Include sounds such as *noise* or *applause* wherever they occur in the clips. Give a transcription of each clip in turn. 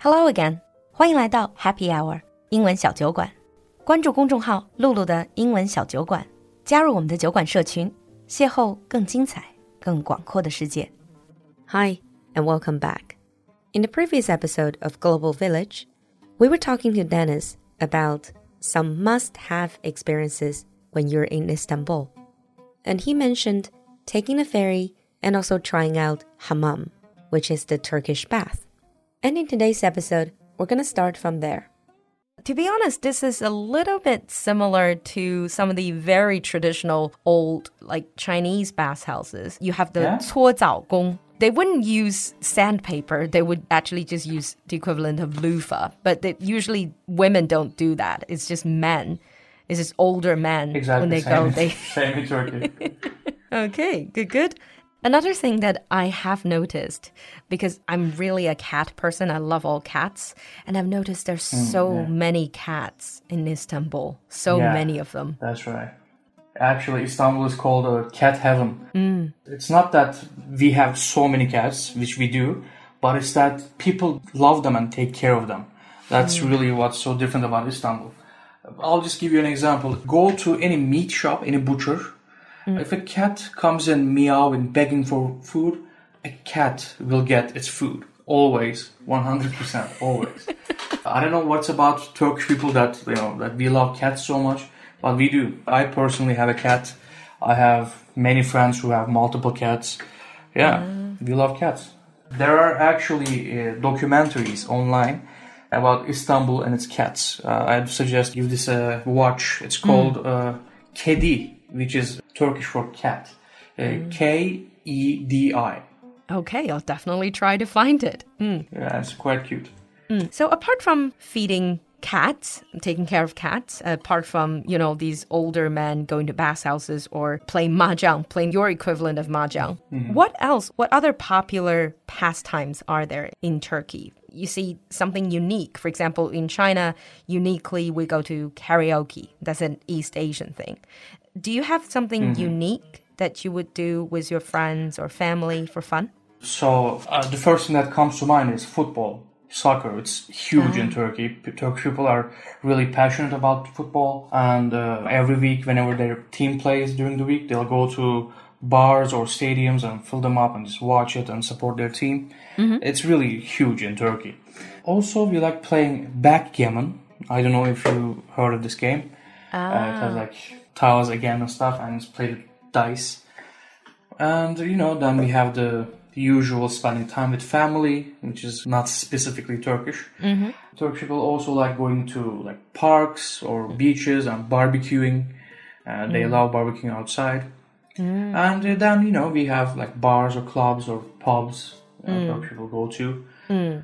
Hello again，欢迎来到 Happy Hour 英文小酒馆。关注公众号“露露的英文小酒馆”，加入我们的酒馆社群，邂逅更精彩、更广阔的世界。Hi and welcome back. In the previous episode of Global Village, we were talking to Dennis about some must-have experiences when you're in Istanbul, and he mentioned taking a ferry and also trying out hammam, which is the Turkish bath. And in today's episode, we're going to start from there. To be honest, this is a little bit similar to some of the very traditional old, like Chinese bathhouses. You have the Yeah. 搓澡工. They wouldn't use sandpaper. They would actually just use the equivalent of loofah. But they, usually women don't do that. It's just men. It's just older men Exactly. when they same, go. in- They *laughs* same in Turkey. *laughs* Okay, good, good. Another thing that I have noticed, because I'm really a cat person, I love all cats, and I've noticed there's so many cats in Istanbul, so Yeah. many of them. That's right. Actually, Istanbul is called a cat heaven. Mm. It's not that we have so many cats, which we do, but it's that people love them and take care of them. That's Mm. really what's so different about Istanbul. I'll just give you an example. Go to any meat shop, any butcher. Mm. If a cat comes in meowing, begging for food, a cat will get its food. Always, 100%, always. *laughs* I don't know what's about Turkish people that, you know, that we love cats so much, but we do. I personally have a cat. I have many friends who have multiple cats. Yeah, we love cats. There are actually uh, documentaries online about Istanbul and its cats. Uh, I'd suggest give this a watch. It's called uh, Kedi, which is Turkish for cat. Uh, K E D I. Okay, I'll definitely try to find it. Mm. Yeah, it's quite cute. So apart from feeding cats, taking care of cats, apart from, you know, these older men going to bathhouses or playing mahjong, playing your equivalent of mahjong, what else, what other popular pastimes are there in Turkey? You see something unique. For example, in China, uniquely we go to karaoke. That's an East Asian thing. Do you have something unique that you would do with your friends or family for fun? So uh, the first thing that comes to mind is football, soccer. It's huge in Turkey. Turkish people are really passionate about football, and uh, every week, whenever their team plays during the week, they'll go to bars or stadiums and fill them up and just watch it and support their team. It's really huge in Turkey. Also, we like playing backgammon. I don't know if you heard of this game. Uh, it has like tiles again and stuff, and it's played with dice. And you know, then we have the, usual spending time with family, which is not specifically Turkish. Mm-hmm. Turkish people also like going to like parks or beaches and barbecuing. Uh, they love barbecuing outside. And uh, then you know we have like bars or clubs or pubs uh, Turkish people go to,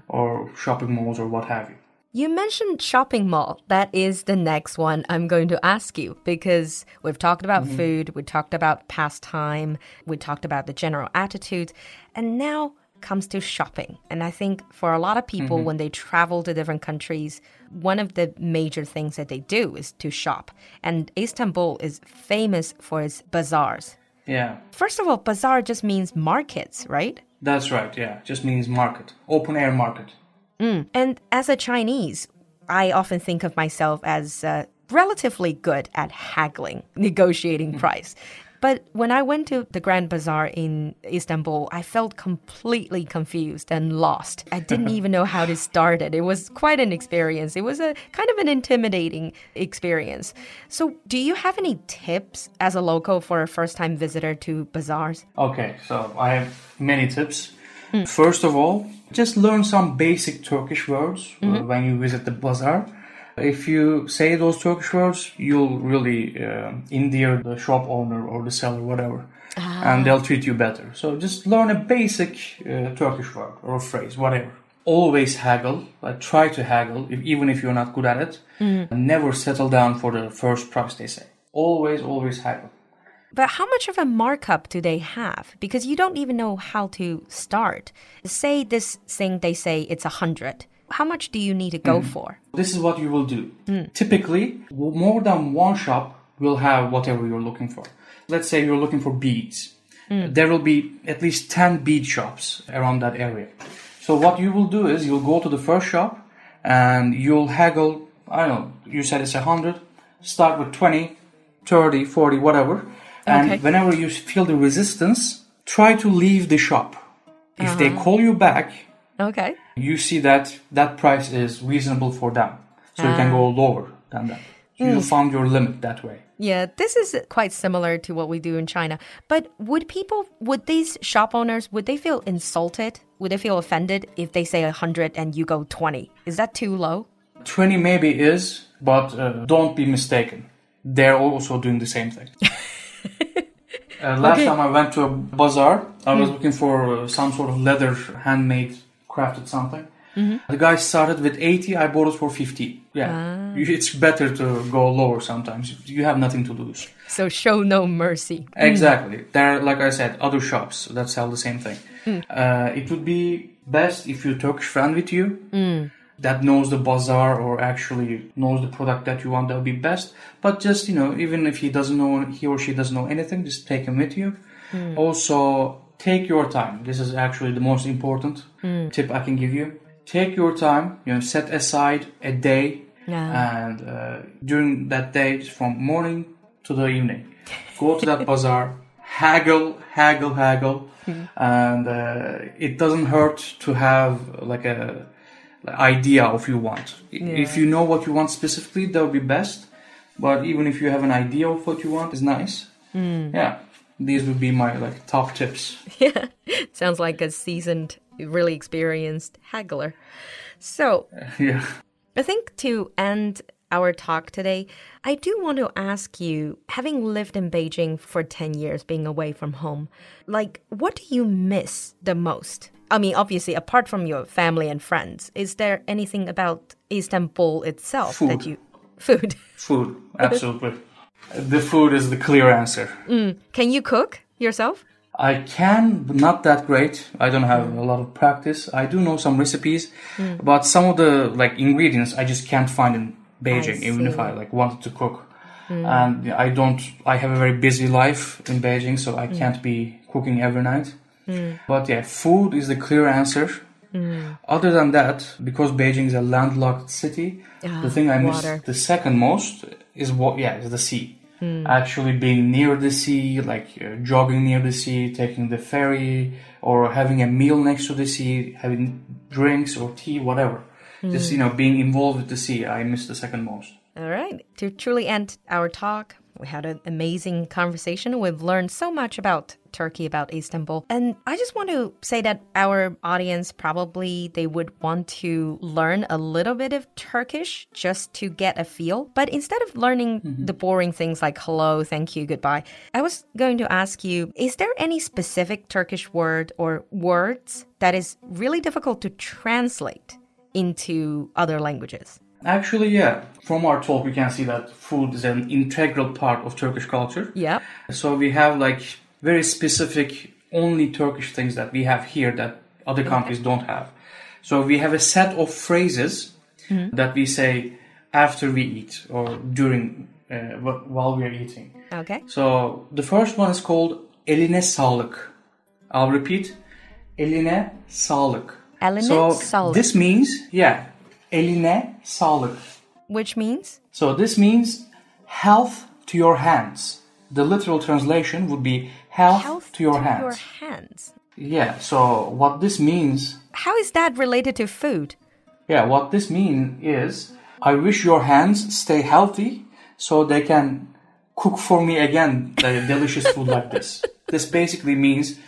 or shopping malls or what have you. You mentioned shopping mall. That is the next one I'm going to ask you because we've talked about food, we talked about pastime, we talked about the general attitude, and now comes to shopping. And I think for a lot of people, mm-hmm. when they travel to different countries, one of the major things that they do is to shop. And Istanbul is famous for its bazaars. Yeah, First of all, bazaar just means markets, right? that's right. Yeah, just means market, open air market. Mm. And as a Chinese, I often think of myself as uh, relatively good at haggling, *laughs* negotiating mm. price. But when I went to the Grand Bazaar in Istanbul, I felt completely confused and lost. I didn't even know how to start it. It was quite an experience. It was a kind of an intimidating experience. So, do you have any tips as a local for a first time visitor to bazaars? Okay, so I have many tips. First of all, just learn some basic Turkish words uh, when you visit the bazaar. If you say those Turkish words, you'll really uh, endear the shop owner or the seller, whatever, and they'll treat you better. So just learn a basic uh, Turkish word or a phrase, whatever. Always haggle, like try to haggle, if, even if you're not good at it. Never settle down for the first price they say. Always, always haggle. But how much of a markup do they have? Because you don't even know how to start. Say this thing, they say it's a hundred. How much do you need to go mm. for? This is what you will do. Mm. Typically, more than one shop will have whatever you're looking for. Let's say you're looking for beads. Mm. There will be at least 10 bead shops around that area. So what you will do is you'll go to the first shop and you'll haggle. I don't know. You said it's a hundred. Start with 20, 30, 40, whatever. And Okay. whenever you feel the resistance, try to leave the shop. If they uh-huh. call you back, Okay. you see that that price is reasonable for them. So you can go lower than that. So you found your limit that way. Yeah, this is quite similar to what we do in China. But would people, would these shop owners, would they feel insulted? Would they feel offended if they say 100 and you go 20? Is that too low? 20 maybe is, but uh, don't be mistaken. They're also doing the same thing. *laughs* uh, last Okay. time I went to a bazaar, I was looking for uh, some sort of leather handmade crafted something. Mm-hmm. The guy started with 80, I bought it for 50. Yeah. Ah. You- It's better to go lower sometimes. You have nothing to lose. So show no mercy. Mm. Exactly. There are, like I said, other shops that sell the same thing. Mm. Uh, it would be best if you Turkish friend with you mm. That knows the bazaar or actually knows the product that you want. That would be best. But just you know, even if he doesn't know, he or she doesn't know anything, just take him with you. Also, take your time. This is actually the most important tip I can give you. Take your time. You know, set aside a day Yeah. and uh, during that day from morning to the evening *laughs* go to that bazaar haggle haggle haggle and uh, it doesn't hurt to have like a idea of you want. I- if you know what you want specifically that would be best. But even if you have an idea of what you want is nice. Hmm. Yeah. These would be my like top tips. *laughs* Yeah, Sounds like a seasoned, really experienced haggler. So, *laughs* yeah. I think to end our talk today, I do want to ask you, having lived in Beijing for 10 years, being away from home, like, what do you miss the most? I mean, obviously, apart from your family and friends, is there anything about Istanbul itself that you. Food. *laughs* food absolutely the food is the clear answer mm, Can you cook yourself? I can, but not that great. I don't have a lot of practice. I do know some recipes, mm. but some of the like ingredients I just can't find in Beijing, even if. I like wanted to cook. Mm. And I don't. I have a very busy life in Beijing, so I can't be cooking every night. Mm. But yeah, food is the clear answer. Mm. Other than that, because Beijing is a landlocked city, the ah, thing I miss water. the second most is what yeah is the sea. Mm. Actually being near the sea, like uh, jogging near the sea, taking the ferry, or having a meal next to the sea, having drinks or tea, whatever. Just you know being involved with the sea, I miss the second most. All right. To truly end our talk, we had an amazing conversation. We've learned so much about Turkey, about Istanbul. And I just want to say that our audience probably they would want to learn a little bit of Turkish just to get a feel. But instead of learning mm-hmm. the boring things like hello, thank you, goodbye, I was going to ask you, is there any specific Turkish word or words that is really difficult to translate into other languages? Actually, yeah. From our talk, we can see that food is an integral part of Turkish culture. Yeah. So we have like very specific, only Turkish things that we have here that other countries don't have. So we have a set of phrases that we say after we eat or during uh, while we are eating. Okay. So the first one is called eline sağlık. I'll repeat, eline sağlık. Eline so sağlık. this means yeah, eline sağlık. Which means? So this means health to your hands. The literal translation would be health, health to your to hands. your hands. Yeah, so what this means, How is that related to food? yeah, what this means is I wish your hands stay healthy so they can cook for me again the delicious food like this. *laughs* This basically means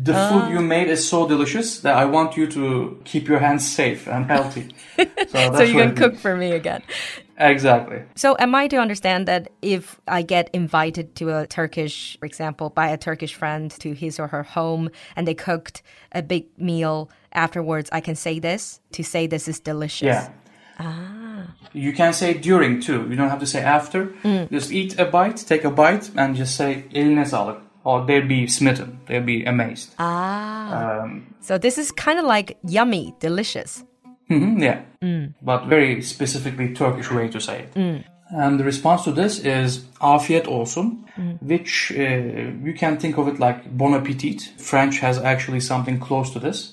the food you made is so delicious that I want you to keep your hands safe and healthy. *laughs* So, so you can cook for me again. Exactly. So am I to understand that if I get invited to a Turkish, for example, by a Turkish friend to his or her home and they cooked a big meal afterwards, I can say this to say this is delicious. Yeah. Ah. You can say during too. You don't have to say after. Just eat a bite, take a bite, and just say eline sağlık. Or they'll be smitten. They'll be amazed. Ah. Um, So this is kind of like yummy, delicious. mhm, yeah. But very specifically Turkish way to say it. And the response to this is afiyet olsun, which uh, you can think of it like bon appetit. French has actually something close to this.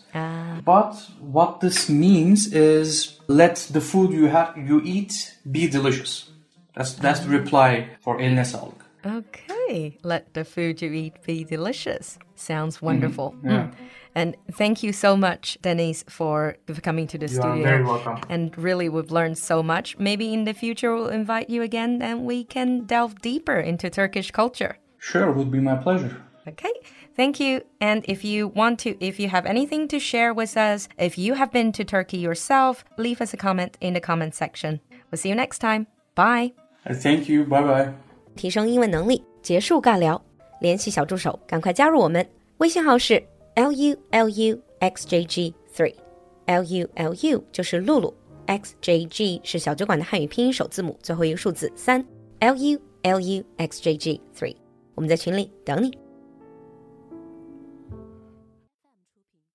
But what this means is let the food you have you eat be delicious. That's that's the reply for eline sağlık. Okay, let the food you eat be delicious. Sounds wonderful. Yeah. Mm. And thank you so much, Denise, for, coming to the You studio. very welcome. And really, we've learned so much. Maybe in the future, we'll invite you again and we can delve deeper into Turkish culture. Sure, would be my pleasure. Okay, thank you. And if you want to, if you have anything to share with us, if you have been to Turkey yourself, leave us a comment in the comment section. We'll see you next time. Bye. Uh, Thank you. Bye bye. 提升英文能力，结束尬聊，联系小助手，赶快加入我们，微信号是 l u l u x j g three，l u l u 就是露露，x j g 是小酒馆的汉语拼音首字母，最后一个数字三，l u l u x j g three，我们在群里等你。